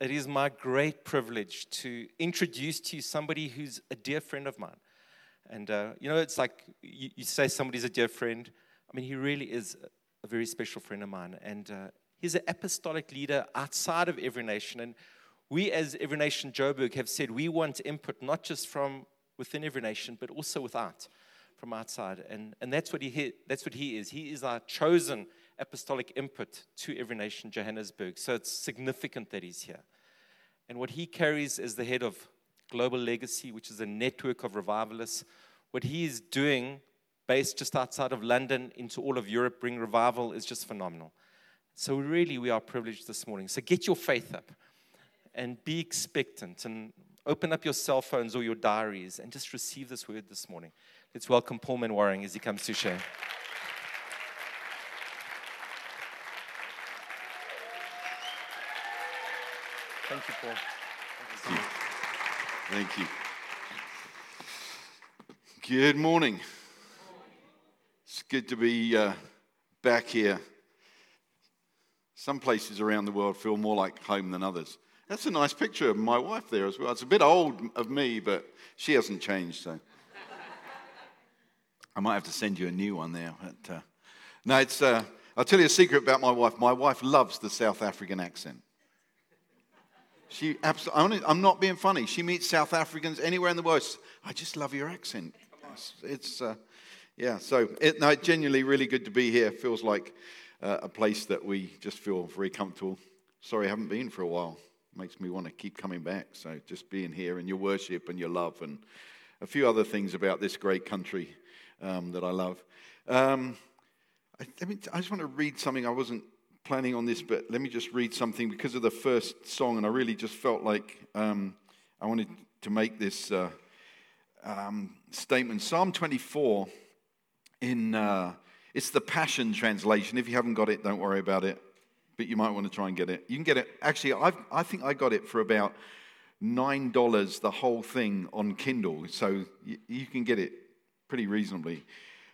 it is my great privilege to introduce to you somebody who's a dear friend of mine. And, uh, you know, it's like you, you, say somebody's a dear friend. I mean, he really is a very special friend of mine. And uh, he's an apostolic leader outside of Every Nation. And we, as Every Nation Joburg, have said we want input not just from within Every Nation, but also without, from outside. And, and that's, what he, that's what he is. He is our chosen apostolic input to Every Nation Johannesburg. So it's significant that he's here. And what he carries as the head of Global Legacy, which is a network of revivalists, what he is doing based just outside of London into all of Europe, bring revival, is just phenomenal. So really, we are privileged this morning. So get your faith up and be expectant and open up your cell phones or your diaries and just receive this word this morning. Let's welcome Paul Manwaring as he comes to share. Thank you, Paul. Thank you. Thank you. Good morning. It's good to be uh, back here. Some places around the world feel more like home than others. That's a nice picture of my wife there as well. It's a bit old of me, but she hasn't changed, so. I might have to send you a new one there. But, uh, no, it's, uh, I'll tell you a secret about my wife. My wife loves the South African accent. She absolutely, I'm not being funny. She meets South Africans anywhere in the world. I just love your accent. It's, uh, yeah, so it, no, genuinely really good to be here. Feels like uh, a place that we just feel very comfortable. Sorry, I haven't been for a while. Makes me want to keep coming back. So just being here and your worship and your love and a few other things about this great country um, that I love. Um, I, I, mean, I just want to read something I wasn't planning on this, but let me just read something because of the first song, and I really just felt like um, I wanted to make this uh, um, statement. Psalm 24 in uh, it's the Passion translation. If you haven't got it, don't worry about it, but you might want to try and get it. You can get it. Actually, I've, I think I got it for about nine dollars the whole thing on Kindle, so you, you can get it pretty reasonably.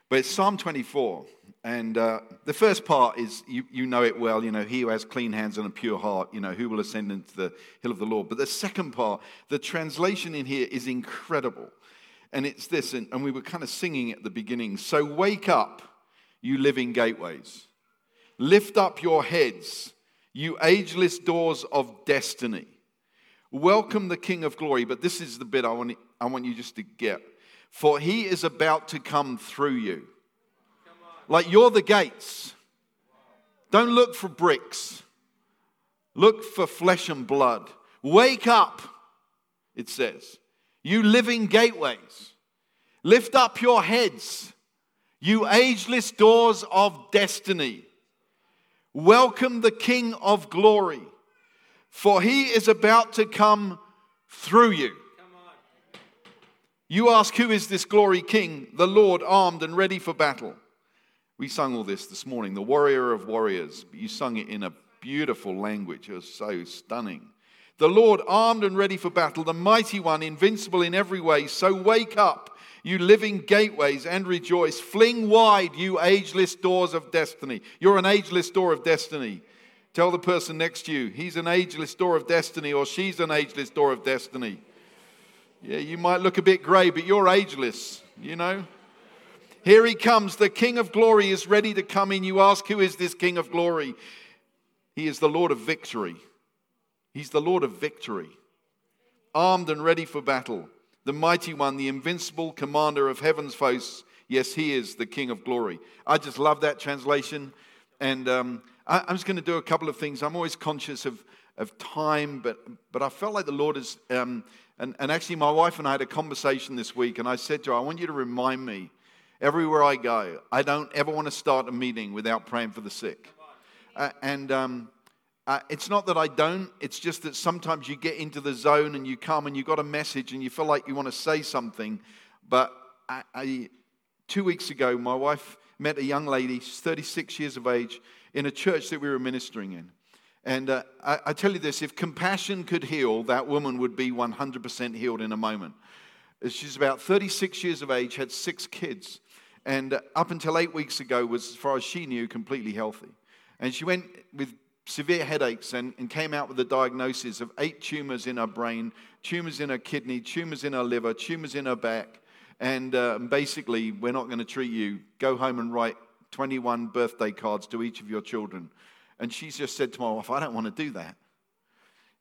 But it's Psalm 24. And uh, the first part is, you, you know it well, you know, he who has clean hands and a pure heart, you know, who will ascend into the hill of the Lord. But the second part, the translation in here is incredible. And it's this, and, and we were kind of singing at the beginning. So wake up, you living gateways. Lift up your heads, you ageless doors of destiny. Welcome the King of glory. But this is the bit I want, I want you just to get for he is about to come through you. Like you're the gates. Don't look for bricks, look for flesh and blood. Wake up, it says, you living gateways. Lift up your heads, you ageless doors of destiny. Welcome the King of glory, for he is about to come through you. You ask, Who is this glory king? The Lord, armed and ready for battle. We sung all this this morning, the warrior of warriors. You sung it in a beautiful language. It was so stunning. The Lord, armed and ready for battle, the mighty one, invincible in every way. So wake up, you living gateways, and rejoice. Fling wide, you ageless doors of destiny. You're an ageless door of destiny. Tell the person next to you, he's an ageless door of destiny, or she's an ageless door of destiny. Yeah, you might look a bit grey, but you're ageless, you know. Here he comes. The King of glory is ready to come in. You ask, Who is this King of glory? He is the Lord of victory. He's the Lord of victory, armed and ready for battle. The mighty one, the invincible commander of heaven's hosts. Yes, he is the King of glory. I just love that translation. And um, I, am just going to do a couple of things. I'm always conscious of, of time, but, but I felt like the Lord has. Um, and, and actually, my wife and I had a conversation this week, and I said to her, I want you to remind me everywhere I go, I don't ever want to start a meeting without praying for the sick. Uh, and um, uh, it's not that I don't, it's just that sometimes you get into the zone and you come and you've got a message and you feel like you want to say something. But I, I, two weeks ago, my wife met a young lady, she's 36 years of age, in a church that we were ministering in. And uh, I, I, tell you this if compassion could heal, that woman would be 100% healed in a moment. She's about 36 years of age, had six kids, and uh, up until eight weeks ago was, as far as she knew, completely healthy. And she went with severe headaches and, and came out with a diagnosis of eight tumors in her brain, tumors in her kidney, tumors in her liver, tumors in her back. And uh, basically, we're not going to treat you. Go home and write 21 birthday cards to each of your children. And she just said to my wife, I don't want to do that.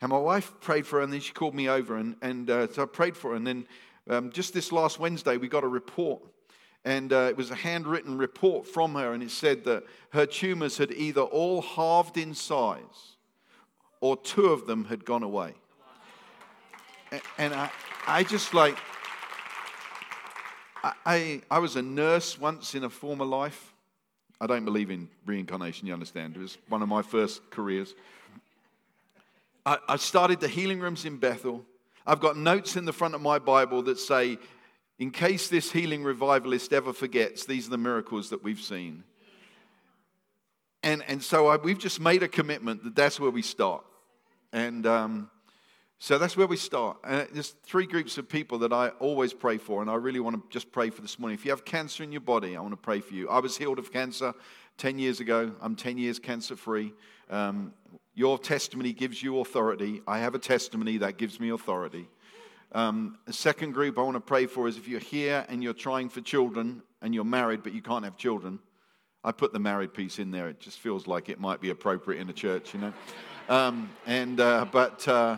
And my wife prayed for her, and then she called me over, and, and uh, so I prayed for her. And then um, just this last Wednesday, we got a report and uh, it was a handwritten report from her, and it said that her tumors had either all halved in size or two of them had gone away. And I, I just like, I, I was a nurse once in a former life. I don't believe in reincarnation, you understand. It was one of my first careers. I, I started the healing rooms in Bethel. I've got notes in the front of my Bible that say in case this healing revivalist ever forgets, these are the miracles that we've seen. And, and so I, we've just made a commitment that that's where we start. And um, so that's where we start. And there's three groups of people that I always pray for, and I really want to just pray for this morning. If you have cancer in your body, I want to pray for you. I was healed of cancer 10 years ago. I'm 10 years cancer free. Um, your testimony gives you authority. I have a testimony that gives me authority. Um, the second group I want to pray for is if you're here and you're trying for children and you're married but you can't have children. I put the married piece in there. It just feels like it might be appropriate in a church, you know. Um, and uh, but uh,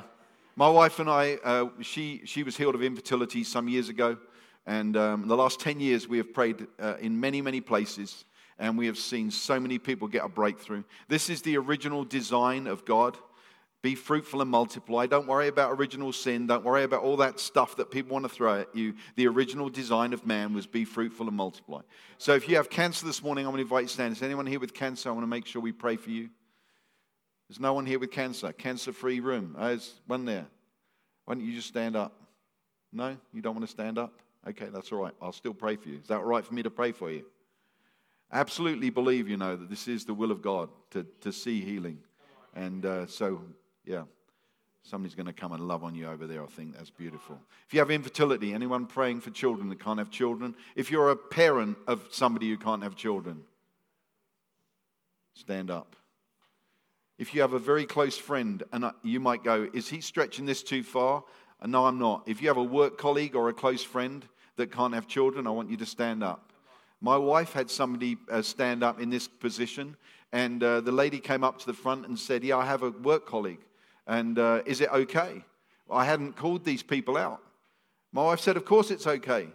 my wife and I, uh, she she was healed of infertility some years ago, and um, the last ten years we have prayed uh, in many many places, and we have seen so many people get a breakthrough. This is the original design of God. Be fruitful and multiply. Don't worry about original sin. Don't worry about all that stuff that people want to throw at you. The original design of man was be fruitful and multiply. So if you have cancer this morning, I'm going to invite you to stand. Is anyone here with cancer? I want to make sure we pray for you. There's no one here with cancer. Cancer free room. There's one there. Why don't you just stand up? No? You don't want to stand up? Okay, that's all right. I'll still pray for you. Is that all right for me to pray for you? Absolutely believe, you know, that this is the will of God to, to see healing. And uh, so yeah. Somebody's going to come and love on you over there. I think that's beautiful. If you have infertility, anyone praying for children that can't have children? If you're a parent of somebody who can't have children, stand up. If you have a very close friend and you might go, Is he stretching this too far? And no, I'm not. If you have a work colleague or a close friend that can't have children, I want you to stand up. My wife had somebody uh, stand up in this position, and uh, the lady came up to the front and said, Yeah, I have a work colleague. And uh, is it okay? I hadn't called these people out. My wife said, Of course it's okay.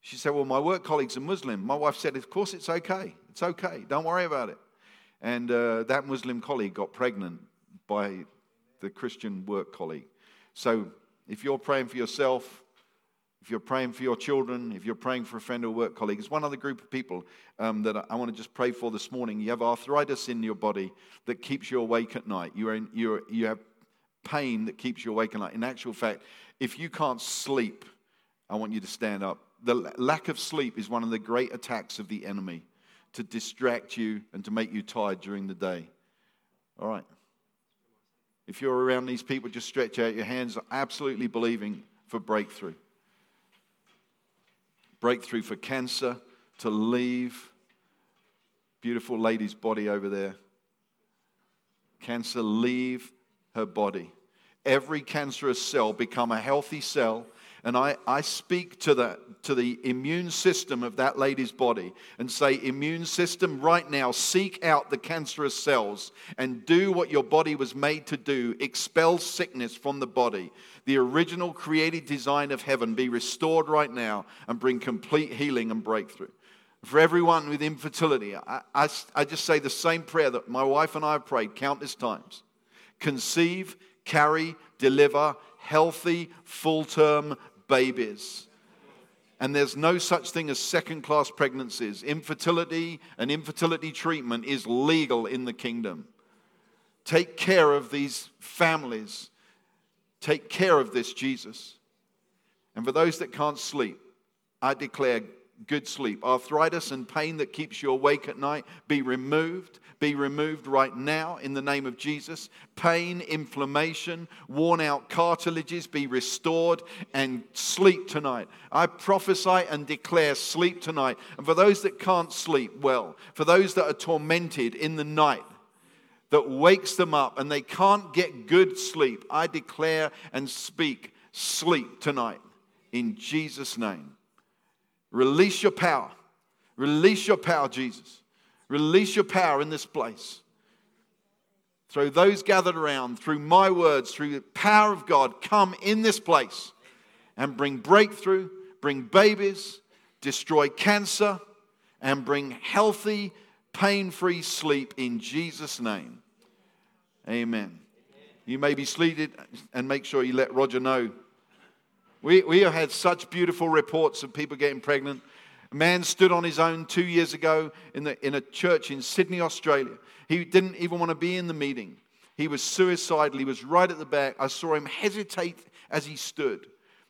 She said, Well, my work colleague's a Muslim. My wife said, Of course it's okay. It's okay. Don't worry about it. And uh, that Muslim colleague got pregnant by the Christian work colleague. So if you're praying for yourself, if you're praying for your children, if you're praying for a friend or work colleague, it's one other group of people um, that I want to just pray for this morning. You have arthritis in your body that keeps you awake at night. You're in, you're, you have pain that keeps you awake at night. In actual fact, if you can't sleep, I want you to stand up. The lack of sleep is one of the great attacks of the enemy to distract you and to make you tired during the day. All right. If you're around these people, just stretch out your hands, absolutely believing for breakthrough breakthrough for cancer to leave. Beautiful lady's body over there. Cancer leave her body. Every cancerous cell become a healthy cell and I, I speak to the, to the immune system of that lady's body and say, Immune system, right now, seek out the cancerous cells and do what your body was made to do. Expel sickness from the body. The original created design of heaven be restored right now and bring complete healing and breakthrough. For everyone with infertility, I, I, I just say the same prayer that my wife and I have prayed countless times conceive, carry, deliver healthy, full term babies. And there's no such thing as second class pregnancies. Infertility and infertility treatment is legal in the kingdom. Take care of these families. Take care of this, Jesus. And for those that can't sleep, I declare good sleep. Arthritis and pain that keeps you awake at night be removed. Be removed right now in the name of Jesus. Pain, inflammation, worn out cartilages be restored and sleep tonight. I prophesy and declare sleep tonight. And for those that can't sleep well, for those that are tormented in the night, that wakes them up and they can't get good sleep, I declare and speak sleep tonight in Jesus' name. Release your power. Release your power, Jesus. Release your power in this place. Through those gathered around, through my words, through the power of God, come in this place and bring breakthrough, bring babies, destroy cancer, and bring healthy, pain free sleep in Jesus' name. Amen. You may be seated and make sure you let Roger know. We, we have had such beautiful reports of people getting pregnant. A man stood on his own two years ago in, the, in a church in Sydney, Australia. He didn't even want to be in the meeting. He was suicidal. He was right at the back. I saw him hesitate as he stood.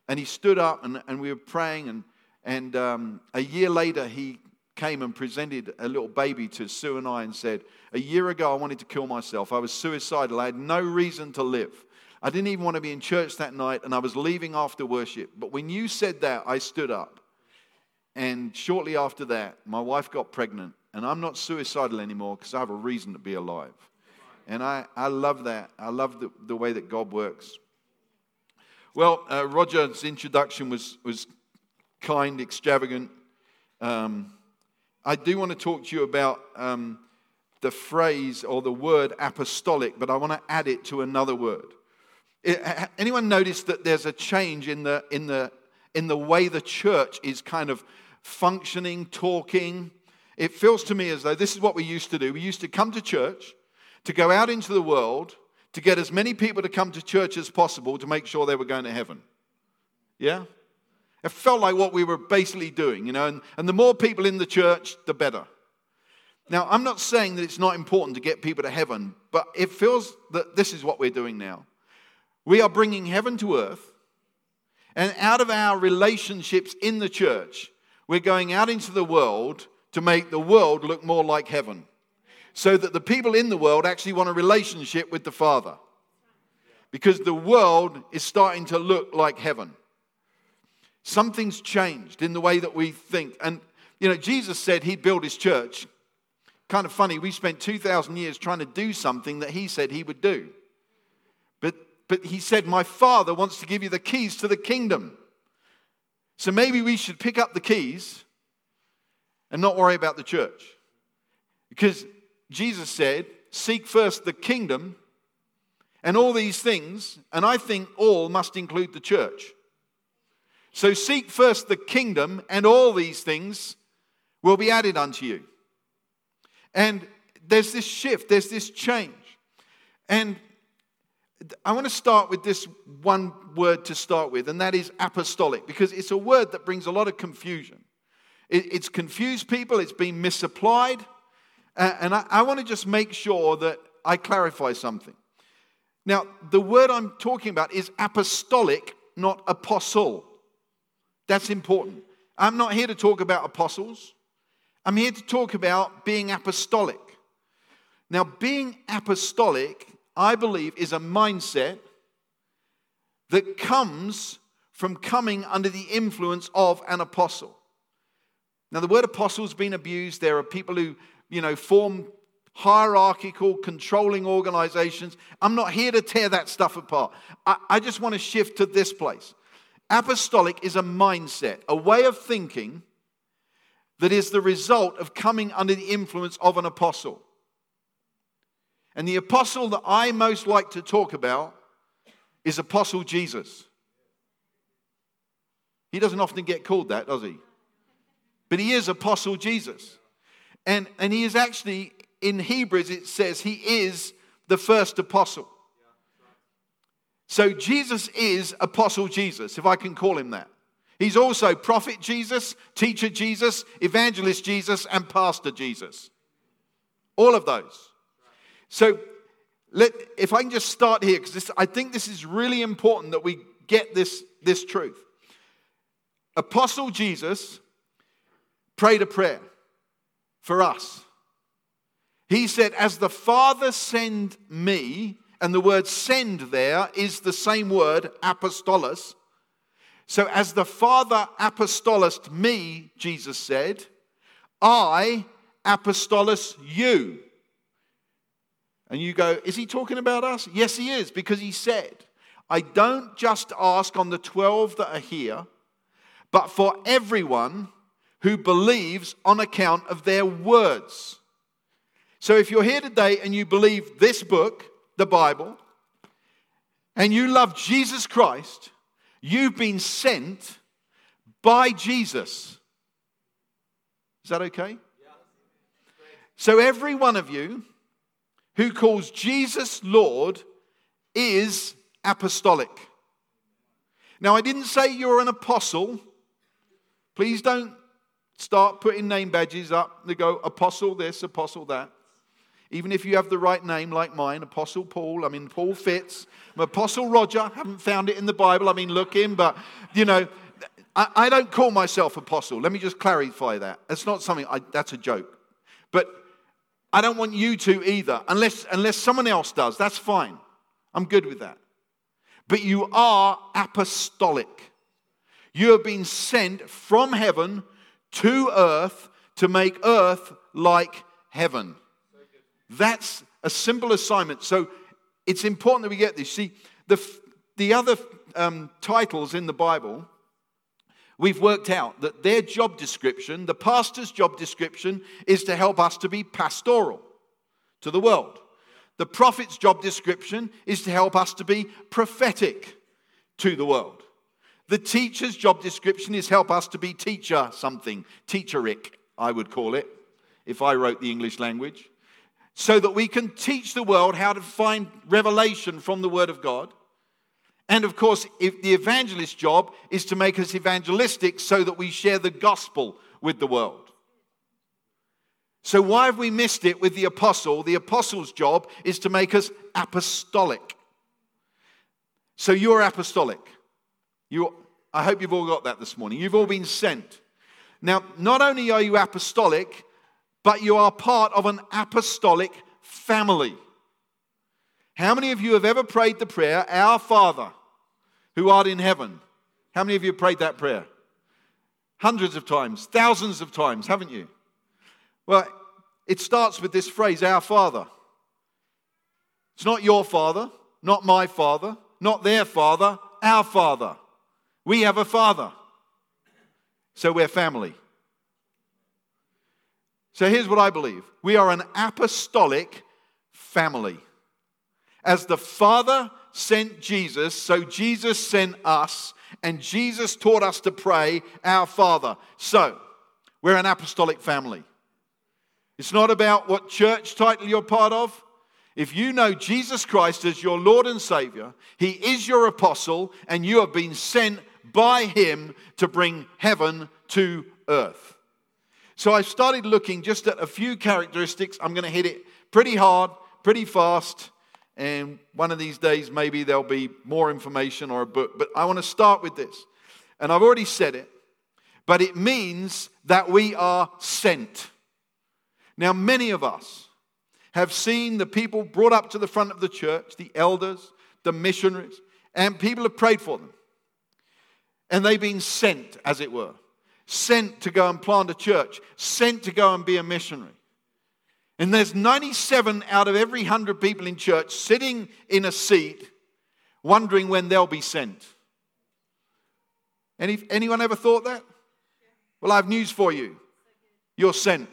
And he stood up, and, and we were praying. And, and um, a year later, he came and presented a little baby to Sue and I and said, A year ago, I wanted to kill myself. I was suicidal. I had no reason to live. I didn't even want to be in church that night, and I was leaving after worship. But when you said that, I stood up. And shortly after that, my wife got pregnant, and I'm not suicidal anymore because I have a reason to be alive. And I, I love that. I love the, the way that God works. Well, uh, Roger's introduction was, was kind, extravagant. Um, I do want to talk to you about um, the phrase or the word apostolic, but I want to add it to another word. Anyone notice that there's a change in the, in, the, in the way the church is kind of functioning, talking. It feels to me as though this is what we used to do. We used to come to church, to go out into the world, to get as many people to come to church as possible to make sure they were going to heaven. Yeah? It felt like what we were basically doing, you know, and, and the more people in the church, the better. Now, I'm not saying that it's not important to get people to heaven, but it feels that this is what we're doing now. We are bringing heaven to earth, and out of our relationships in the church, we're going out into the world to make the world look more like heaven. So that the people in the world actually want a relationship with the Father. Because the world is starting to look like heaven. Something's changed in the way that we think. And, you know, Jesus said he'd build his church. Kind of funny, we spent 2,000 years trying to do something that he said he would do. But, he said, My Father wants to give you the keys to the kingdom. So maybe we should pick up the keys and not worry about the church. Because Jesus said, Seek first the kingdom and all these things, and I think all must include the church. So seek first the kingdom, and all these things will be added unto you. And there's this shift, there's this change. And I want to start with this one word to start with, and that is apostolic, because it's a word that brings a lot of confusion. it's confused people, it's been misapplied, and I, want to just make sure that I clarify something. Now, the word I'm talking about is apostolic, not apostle. That's important. I'm not here to talk about apostles. I'm here to talk about being apostolic. Now, being apostolic I believe, is a mindset that comes from coming under the influence of an apostle. Now, the word apostle has been abused. There are people who, you know, form hierarchical, controlling organizations. I'm not here to tear that stuff apart. I, I just want to shift to this place. Apostolic is a mindset, a way of thinking that is the result of coming under the influence of an apostle. And the apostle that I most like to talk about is Apostle Jesus. He doesn't often get called that, does he? But he is Apostle Jesus. And, and he is actually, in Hebrews, it says he is the first apostle. So Jesus is Apostle Jesus, if I can call him that. He's also Prophet Jesus, Teacher Jesus, Evangelist Jesus, and Pastor Jesus. All of those. So, let, if I can just start here, because I think this is really important that we get this, this truth. Apostle Jesus prayed a prayer for us. He said, As the Father send me, and the word send there is the same word, apostolos. So, as the Father apostolist me, Jesus said, I apostolos you. And you go, Is he talking about us? Yes, he is, because he said, I don't just ask on the 12 that are here, but for everyone who believes on account of their words. So if you're here today and you believe this book, the Bible, and you love Jesus Christ, you've been sent by Jesus. Is that okay? Yeah. So every one of you who calls Jesus Lord is apostolic. Now, I didn't say you're an apostle. Please don't start putting name badges up They go apostle this, apostle that. Even if you have the right name like mine, Apostle Paul, I mean, Paul fits. I'm Apostle Roger, haven't found it in the Bible, I mean, look in, but, you know, I, I don't call myself apostle. Let me just clarify that. That's not something, I, that's a joke. But I don't want you to either, unless, unless someone else does. That's fine. I'm good with that. But you are apostolic. You have been sent from heaven to earth to make earth like heaven. That's a simple assignment. So it's important that we get this. See, the, the other um, titles in the Bible we've worked out that their job description, the pastor's job description, is to help us to be pastoral to the world. The prophet's job description is to help us to be prophetic to the world. The teacher's job description is help us to be teacher something, teacheric, I would call it, if I wrote the English language, so that we can teach the world how to find revelation from the Word of God. And of course, if the evangelist's job is to make us evangelistic so that we share the gospel with the world. So, why have we missed it with the apostle? The apostle's job is to make us apostolic. So, you're apostolic. You, I hope you've all got that this morning. You've all been sent. Now, not only are you apostolic, but you are part of an apostolic family. How many of you have ever prayed the prayer, Our Father? Who art in heaven. How many of you prayed that prayer? Hundreds of times, thousands of times, haven't you? Well, it starts with this phrase, Our Father. It's not your Father, not my Father, not their Father, our Father. We have a Father. So we're family. So here's what I believe we are an apostolic family. As the Father sent Jesus, so Jesus sent us, and Jesus taught us to pray, Our Father. So, we're an apostolic family. It's not about what church title you're part of. If you know Jesus Christ as your Lord and Savior, He is your apostle, and you have been sent by Him to bring heaven to earth. So I started looking just at a few characteristics. I'm going to hit it pretty hard, pretty fast. And one of these days, maybe there'll be more information or a book. But I want to start with this. And I've already said it, but it means that we are sent. Now, many of us have seen the people brought up to the front of the church, the elders, the missionaries, and people have prayed for them. And they've been sent, as it were, sent to go and plant a church, sent to go and be a missionary. And there's 97 out of every 100 people in church sitting in a seat wondering when they'll be sent. Any, anyone ever thought that? Well, I have news for you. You're sent.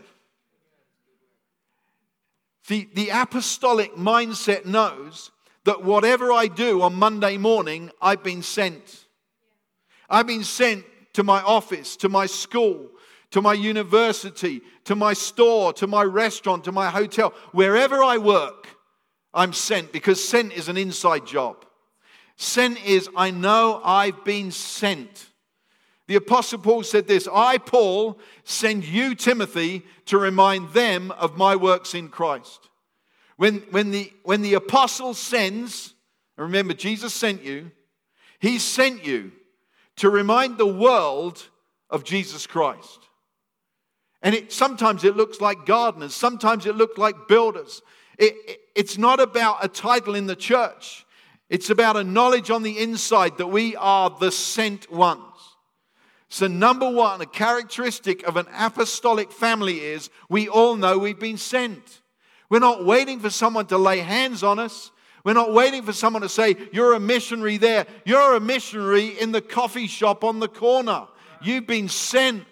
The, the apostolic mindset knows that whatever I do on Monday morning, I've been sent. I've been sent to my office, to my school, to my university, to my store, to my restaurant, to my hotel. Wherever I work, I'm sent because sent is an inside job. Sent is, I know I've been sent. The Apostle Paul said this I, Paul, send you, Timothy, to remind them of my works in Christ. When, when, the, when the apostle sends, remember, Jesus sent you, he sent you to remind the world of Jesus Christ. And it, sometimes it looks like gardeners, sometimes it looks like builders. It, it, it's not about a title in the church, it's about a knowledge on the inside that we are the sent ones. So, number one, a characteristic of an apostolic family is we all know we've been sent. We're not waiting for someone to lay hands on us. We're not waiting for someone to say, You're a missionary there. You're a missionary in the coffee shop on the corner. You've been sent.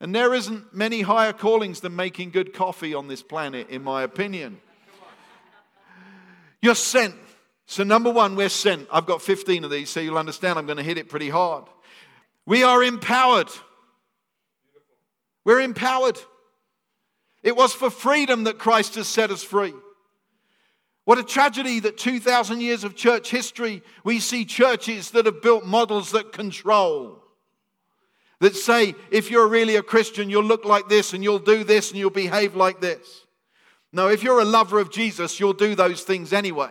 And there isn't many higher callings than making good coffee on this planet, in my opinion. You're sent. So, number one, we're sent. I've got 15 of these, so you'll understand I'm going to hit it pretty hard. We are empowered. We're empowered. It was for freedom that Christ has set us free. What a tragedy that 2,000 years of church history, we see churches that have built models that control. That say, if you're really a Christian, you'll look like this and you'll do this and you'll behave like this. No, if you're a lover of Jesus, you'll do those things anyway.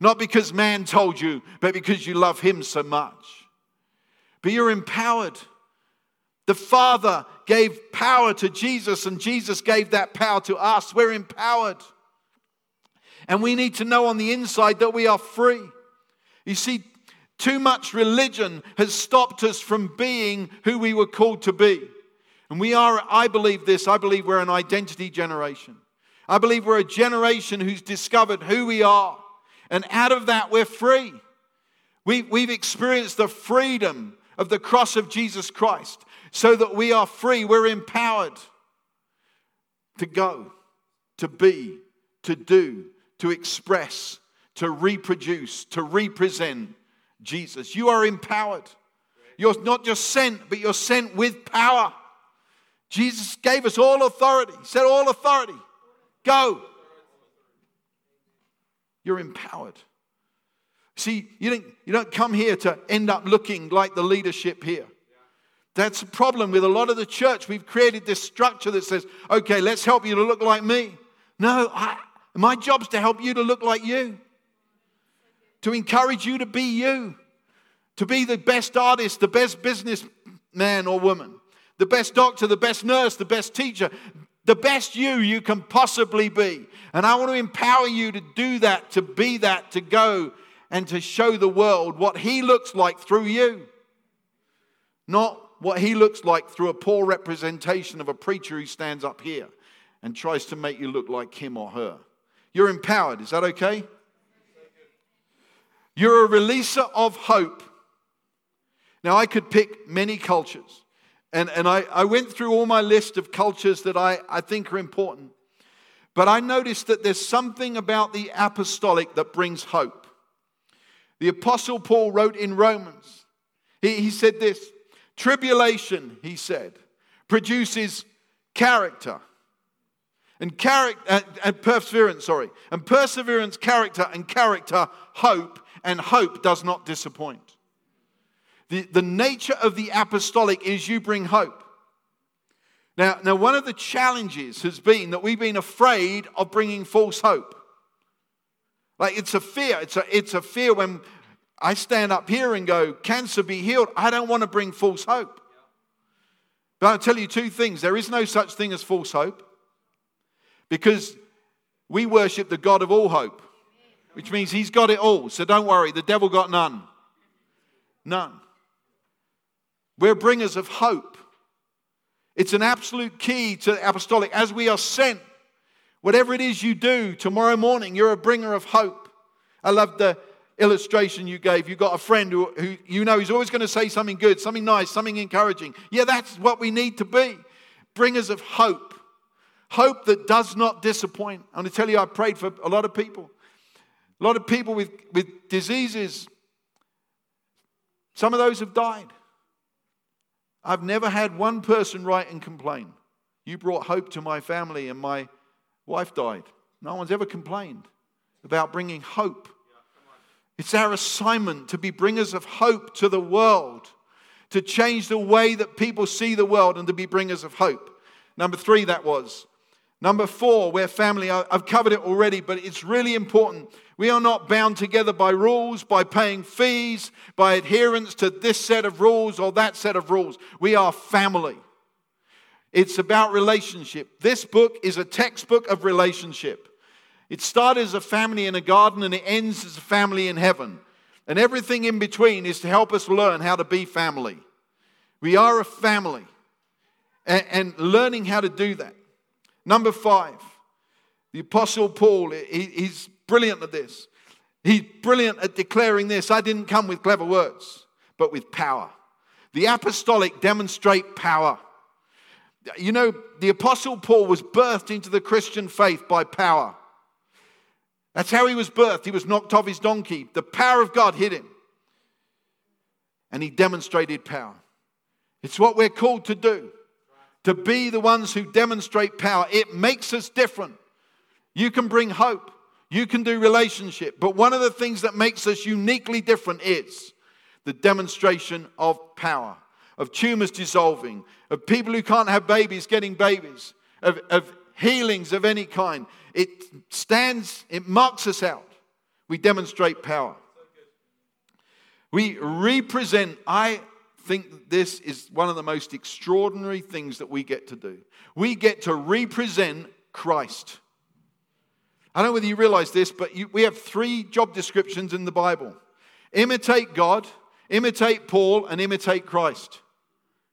Not because man told you, but because you love him so much. But you're empowered. The Father gave power to Jesus, and Jesus gave that power to us. We're empowered. And we need to know on the inside that we are free. You see, too much religion has stopped us from being who we were called to be. And we are, I believe this, I believe we're an identity generation. I believe we're a generation who's discovered who we are. And out of that, we're free. We, we've experienced the freedom of the cross of Jesus Christ so that we are free. We're empowered to go, to be, to do, to express, to reproduce, to represent Jesus. You are empowered. You're not just sent, but you're sent with power. Jesus gave us all authority. He said, All authority. Go. You're empowered. See, you don't, you don't come here to end up looking like the leadership here. That's a problem with a lot of the church. We've created this structure that says, okay, let's help you to look like me. No, I, my job's to help you to look like you, to encourage you to be you, to be the best artist, the best businessman or woman, the best doctor, the best nurse, the best teacher, the best you you can possibly be. And I want to empower you to do that, to be that, to go and to show the world what He looks like through you. Not what He looks like through a poor representation of a preacher who stands up here and tries to make you look like him or her. You're empowered. Is that okay? You're a releaser of hope. Now, I could pick many cultures, and, and I, I went through all my list of cultures that I, I think are important. But I noticed that there's something about the apostolic that brings hope. The Apostle Paul wrote in Romans, he, he said this Tribulation, he said, produces character and character and, perseverance, sorry, and perseverance, character, and character, hope, and hope does not disappoint. The, the nature of the apostolic is you bring hope. Now, now, one of the challenges has been that we've been afraid of bringing false hope. Like it's a fear. It's a, it's a fear when I stand up here and go, cancer be healed. I don't want to bring false hope. But I'll tell you two things there is no such thing as false hope. Because we worship the God of all hope, which means he's got it all. So don't worry, the devil got none. None. We're bringers of hope. It's an absolute key to the apostolic. As we are sent, whatever it is you do tomorrow morning, you're a bringer of hope. I love the illustration you gave. You got a friend who, who you know is always going to say something good, something nice, something encouraging. Yeah, that's what we need to be bringers of hope. Hope that does not disappoint. I'm going to tell you, I prayed for a lot of people. A lot of people with, with diseases. Some of those have died. I've never had one person write and complain. You brought hope to my family, and my wife died. No one's ever complained about bringing hope. It's our assignment to be bringers of hope to the world, to change the way that people see the world, and to be bringers of hope. Number three, that was. Number four, we're family. I've covered it already, but it's really important. We are not bound together by rules, by paying fees, by adherence to this set of rules or that set of rules. We are family. It's about relationship. This book is a textbook of relationship. It started as a family in a garden and it ends as a family in heaven. And everything in between is to help us learn how to be family. We are a family and, and learning how to do that. Number five, The Apostle Paul, he, he's brilliant at this. He's brilliant at declaring this I didn't come with clever words, but with power. The apostolic demonstrate power. You know, the Apostle Paul was birthed into the Christian faith by power. That's how he was birthed. He was knocked off his donkey. The power of God hit him. And he demonstrated power. It's what we're called to do to be the ones who demonstrate power. It makes us different. You can bring hope, you can do relationship. But one of the things that makes us uniquely different is the demonstration of power, of tumors dissolving, of people who can't have babies getting babies, of, of healings of any kind. It stands, it marks us out. We demonstrate power. We represent, I think this is one of the most extraordinary things that we get to do. We get to represent Christ. I don't know whether you realize this, but you, we have three job descriptions in the Bible imitate God, imitate Paul, and imitate Christ.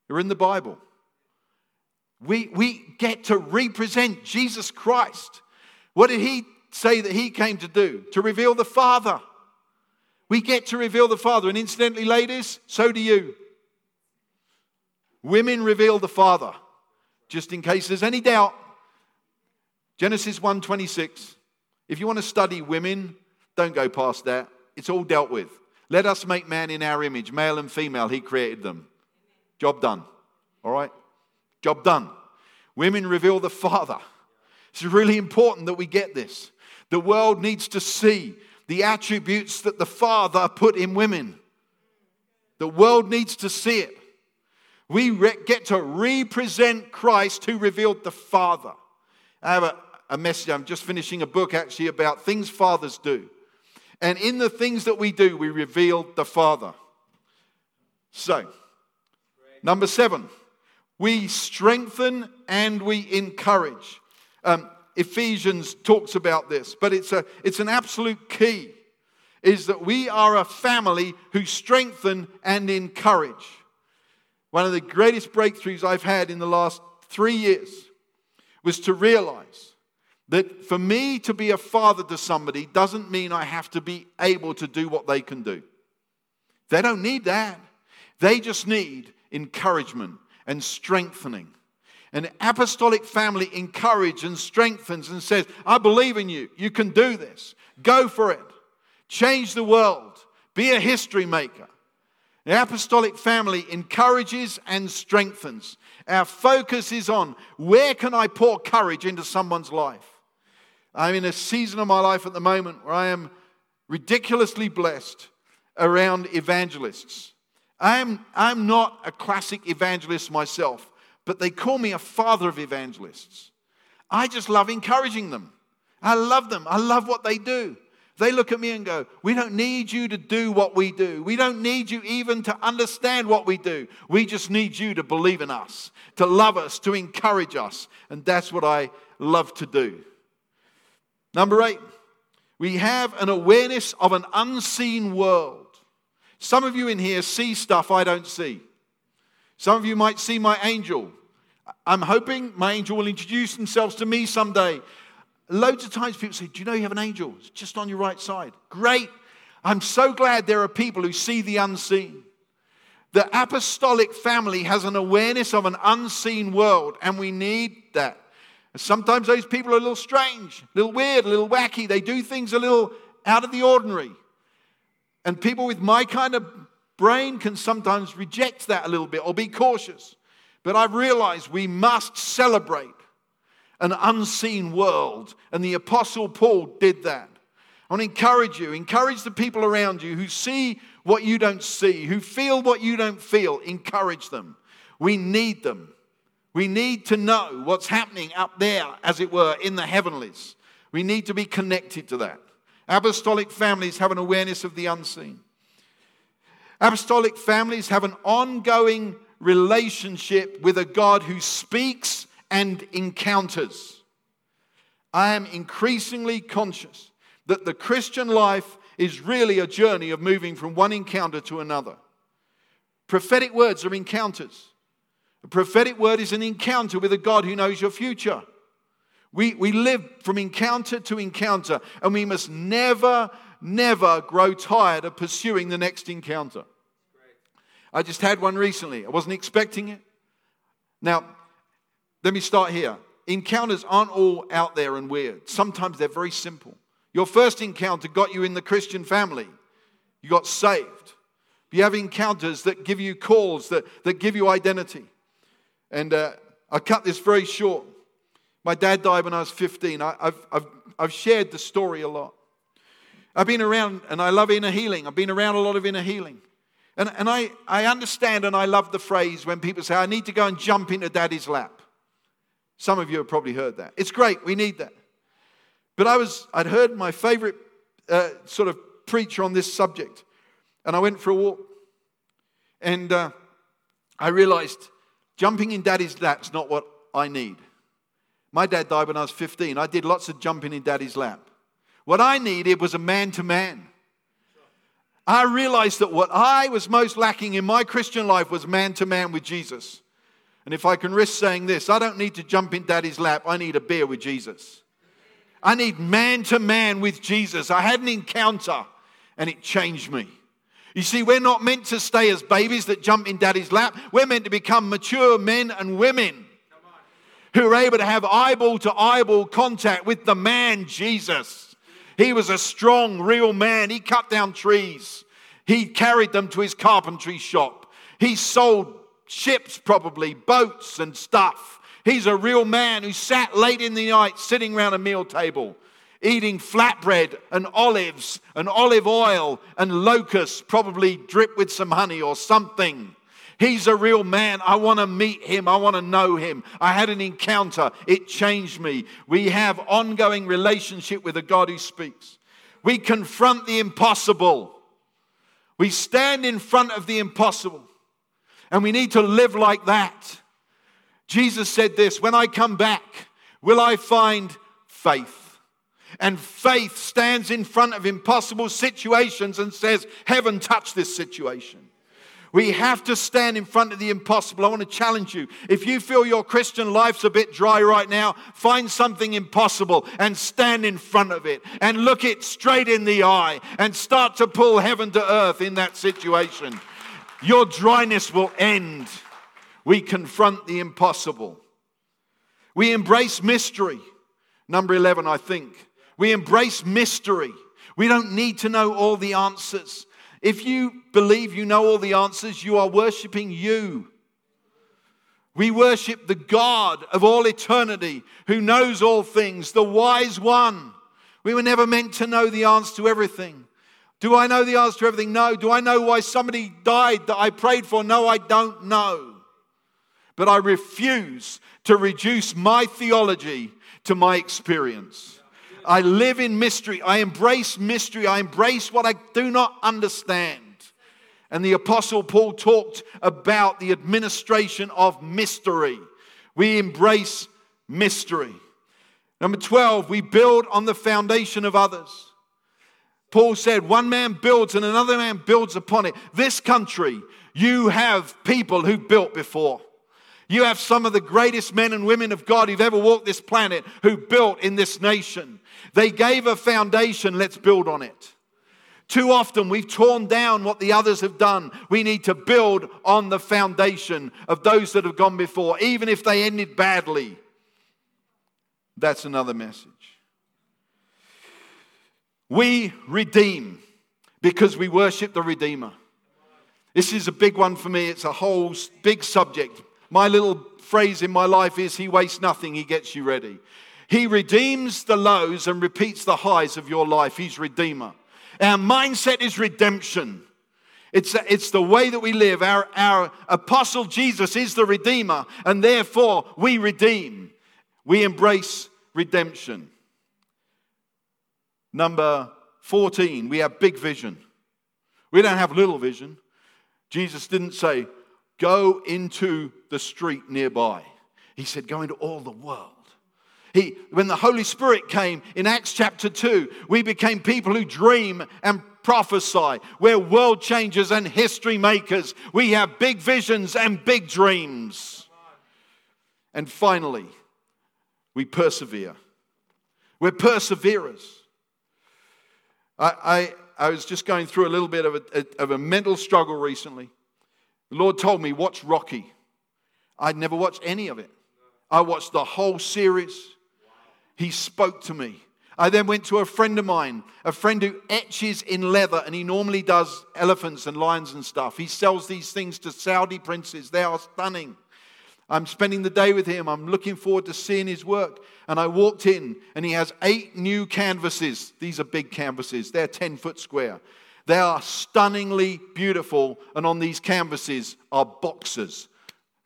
They're in the Bible. We, we get to represent Jesus Christ. What did he say that he came to do? To reveal the Father. We get to reveal the Father. And incidentally, ladies, so do you. Women reveal the Father. Just in case there's any doubt. Genesis 1:26. If you want to study women, don't go past that. It's all dealt with. Let us make man in our image, male and female, he created them. Job done. All right? Job done. Women reveal the Father. It's really important that we get this. The world needs to see the attributes that the Father put in women. The world needs to see it. We re- get to represent Christ who revealed the Father. I have a, a message, I'm just finishing a book actually about things fathers do. And in the things that we do, we reveal the Father. So, number seven, we strengthen and we encourage. Um, Ephesians talks about this, but it's, a, it's an absolute key is that we are a family who strengthen and encourage. One of the greatest breakthroughs I've had in the last three years was to realize that for me to be a father to somebody doesn't mean I have to be able to do what they can do. They don't need that. They just need encouragement and strengthening. An apostolic family encourages and strengthens and says, I believe in you. You can do this. Go for it. Change the world. Be a history maker. The apostolic family encourages and strengthens. Our focus is on where can I pour courage into someone's life? I'm in a season of my life at the moment where I am ridiculously blessed around evangelists. I'm, I'm not a classic evangelist myself, but they call me a father of evangelists. I just love encouraging them. I love them. I love what they do. They look at me and go, We don't need you to do what we do. We don't need you even to understand what we do. We just need you to believe in us, to love us, to encourage us. And that's what I love to do. Number eight, we have an awareness of an unseen world. Some of you in here see stuff I don't see. Some of you might see my angel. I'm hoping my angel will introduce themselves to me someday. Loads of times people say, Do you know you have an angel? It's just on your right side. Great. I'm so glad there are people who see the unseen. The apostolic family has an awareness of an unseen world, and we need that. Sometimes those people are a little strange, a little weird, a little wacky. They do things a little out of the ordinary. And people with my kind of brain can sometimes reject that a little bit or be cautious. But I've realized we must celebrate an unseen world. And the Apostle Paul did that. I want to encourage you, encourage the people around you who see what you don't see, who feel what you don't feel. Encourage them. We need them. We need to know what's happening up there, as it were, in the heavenlies. We need to be connected to that. Apostolic families have an awareness of the unseen. Apostolic families have an ongoing relationship with a God who speaks and encounters. I am increasingly conscious that the Christian life is really a journey of moving from one encounter to another. Prophetic words are encounters. A prophetic word is an encounter with a God who knows your future. We, we live from encounter to encounter, and we must never, never grow tired of pursuing the next encounter. I just had one recently. I wasn't expecting it. Now, let me start here. Encounters aren't all out there and weird, sometimes they're very simple. Your first encounter got you in the Christian family, you got saved. You have encounters that give you calls, that, that give you identity. And uh, I cut this very short. My dad died when I was 15. I, have I've, I've shared the story a lot. I've been around, and I love inner healing. I've been around a lot of inner healing. And, and I, I understand and I love the phrase when people say, I need to go and jump into daddy's lap. Some of you have probably heard that. It's great, we need that. But I was, I'd heard my favorite uh, sort of preacher on this subject, and I went for a walk. And uh, I realized jumping in daddy's lap's not what I need. My dad died when I was 15. I did lots of jumping in daddy's lap. What I needed was a man to man. I realized that what I was most lacking in my Christian life was man to man with Jesus. And if I can risk saying this, I don't need to jump in daddy's lap, I need a beer with Jesus. I need man to man with Jesus. I had an encounter and it changed me. You see, we're not meant to stay as babies that jump in daddy's lap. We're meant to become mature men and women who are able to have eyeball to eyeball contact with the man Jesus. He was a strong, real man. He cut down trees, he carried them to his carpentry shop. He sold ships, probably, boats and stuff. He's a real man who sat late in the night sitting around a meal table eating flatbread and olives and olive oil and locusts, probably drip with some honey or something. He's a real man. I want to meet him. I want to know him. I had an encounter. It changed me. We have ongoing relationship with a God who speaks. We confront the impossible. We stand in front of the impossible. And we need to live like that. Jesus said this, when I come back, will I find faith? And faith stands in front of impossible situations and says, Heaven, touch this situation. We have to stand in front of the impossible. I want to challenge you. If you feel your Christian life's a bit dry right now, find something impossible and stand in front of it and look it straight in the eye and start to pull heaven to earth in that situation. Your dryness will end. We confront the impossible. We embrace mystery. Number 11, I think. We embrace mystery. We don't need to know all the answers. If you believe you know all the answers, you are worshiping you. We worship the God of all eternity who knows all things, the wise one. We were never meant to know the answer to everything. Do I know the answer to everything? No. Do I know why somebody died that I prayed for? No, I don't know. But I refuse to reduce my theology to my experience. I live in mystery. I embrace mystery. I embrace what I do not understand. And the Apostle Paul talked about the administration of mystery. We embrace mystery. Number 12, we build on the foundation of others. Paul said, one man builds and another man builds upon it. This country, you have people who built before. You have some of the greatest men and women of God who've ever walked this planet who built in this nation. They gave a foundation, let's build on it. Too often we've torn down what the others have done. We need to build on the foundation of those that have gone before, even if they ended badly. That's another message. We redeem because we worship the Redeemer. This is a big one for me. It's a whole big subject. My little phrase in my life is He wastes nothing, He gets you ready. He redeems the lows and repeats the highs of your life. He's Redeemer. Our mindset is redemption. It's, it's the way that we live. Our, our apostle Jesus is the Redeemer, and therefore we redeem. We embrace redemption. Number 14, we have big vision. We don't have little vision. Jesus didn't say, go into the street nearby. He said, go into all the world. He, when the Holy Spirit came in Acts chapter 2, we became people who dream and prophesy. We're world changers and history makers. We have big visions and big dreams. And finally, we persevere. We're perseverers. I, I, I was just going through a little bit of a, of a mental struggle recently. The Lord told me, watch Rocky. I'd never watched any of it. I watched the whole series. He spoke to me. I then went to a friend of mine, a friend who etches in leather, and he normally does elephants and lions and stuff. He sells these things to Saudi princes. They are stunning. I'm spending the day with him. I'm looking forward to seeing his work. And I walked in, and he has eight new canvases. These are big canvases, they're 10 foot square. They are stunningly beautiful. And on these canvases are boxers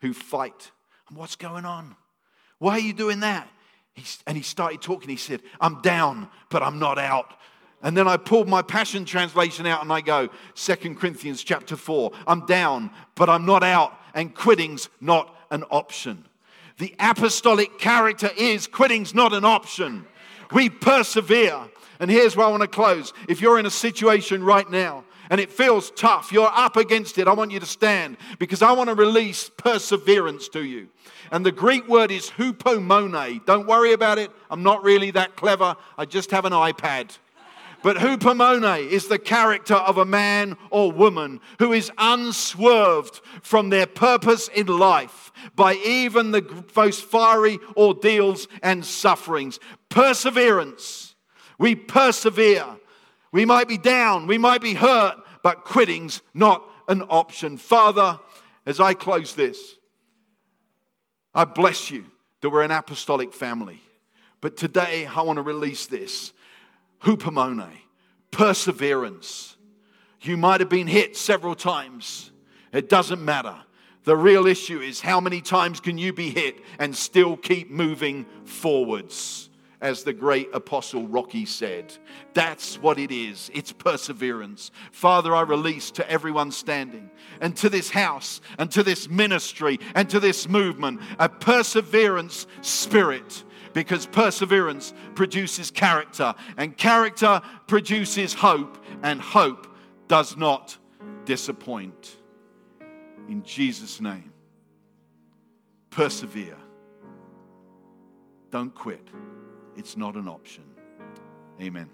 who fight. And what's going on? Why are you doing that? and he started talking. He said, I'm down, but I'm not out. And then I pulled my passion translation out and I go, Second Corinthians chapter 4. I'm down, but I'm not out. And quitting's not an option. The apostolic character is quitting's not an option. We persevere. And here's where I want to close. If you're in a situation right now and it feels tough, you're up against it, I want you to stand because I want to release perseverance to you. And the Greek word is hupomone. Don't worry about it. I'm not really that clever. I just have an iPad. But hupomone is the character of a man or woman who is unswerved from their purpose in life by even the most fiery ordeals and sufferings. Perseverance. We persevere. We might be down, we might be hurt, but quitting's not an option. Father, as I close this, I bless you that we're an apostolic family. But today I want to release this hupomone, perseverance. You might have been hit several times. It doesn't matter. The real issue is how many times can you be hit and still keep moving forwards? As the great apostle Rocky said, that's what it is. It's perseverance. Father, I release to everyone standing and to this house and to this ministry and to this movement a perseverance spirit because perseverance produces character, and character produces hope, and hope does not disappoint. In Jesus' name, persevere. Don't quit, it's not an option. Amen.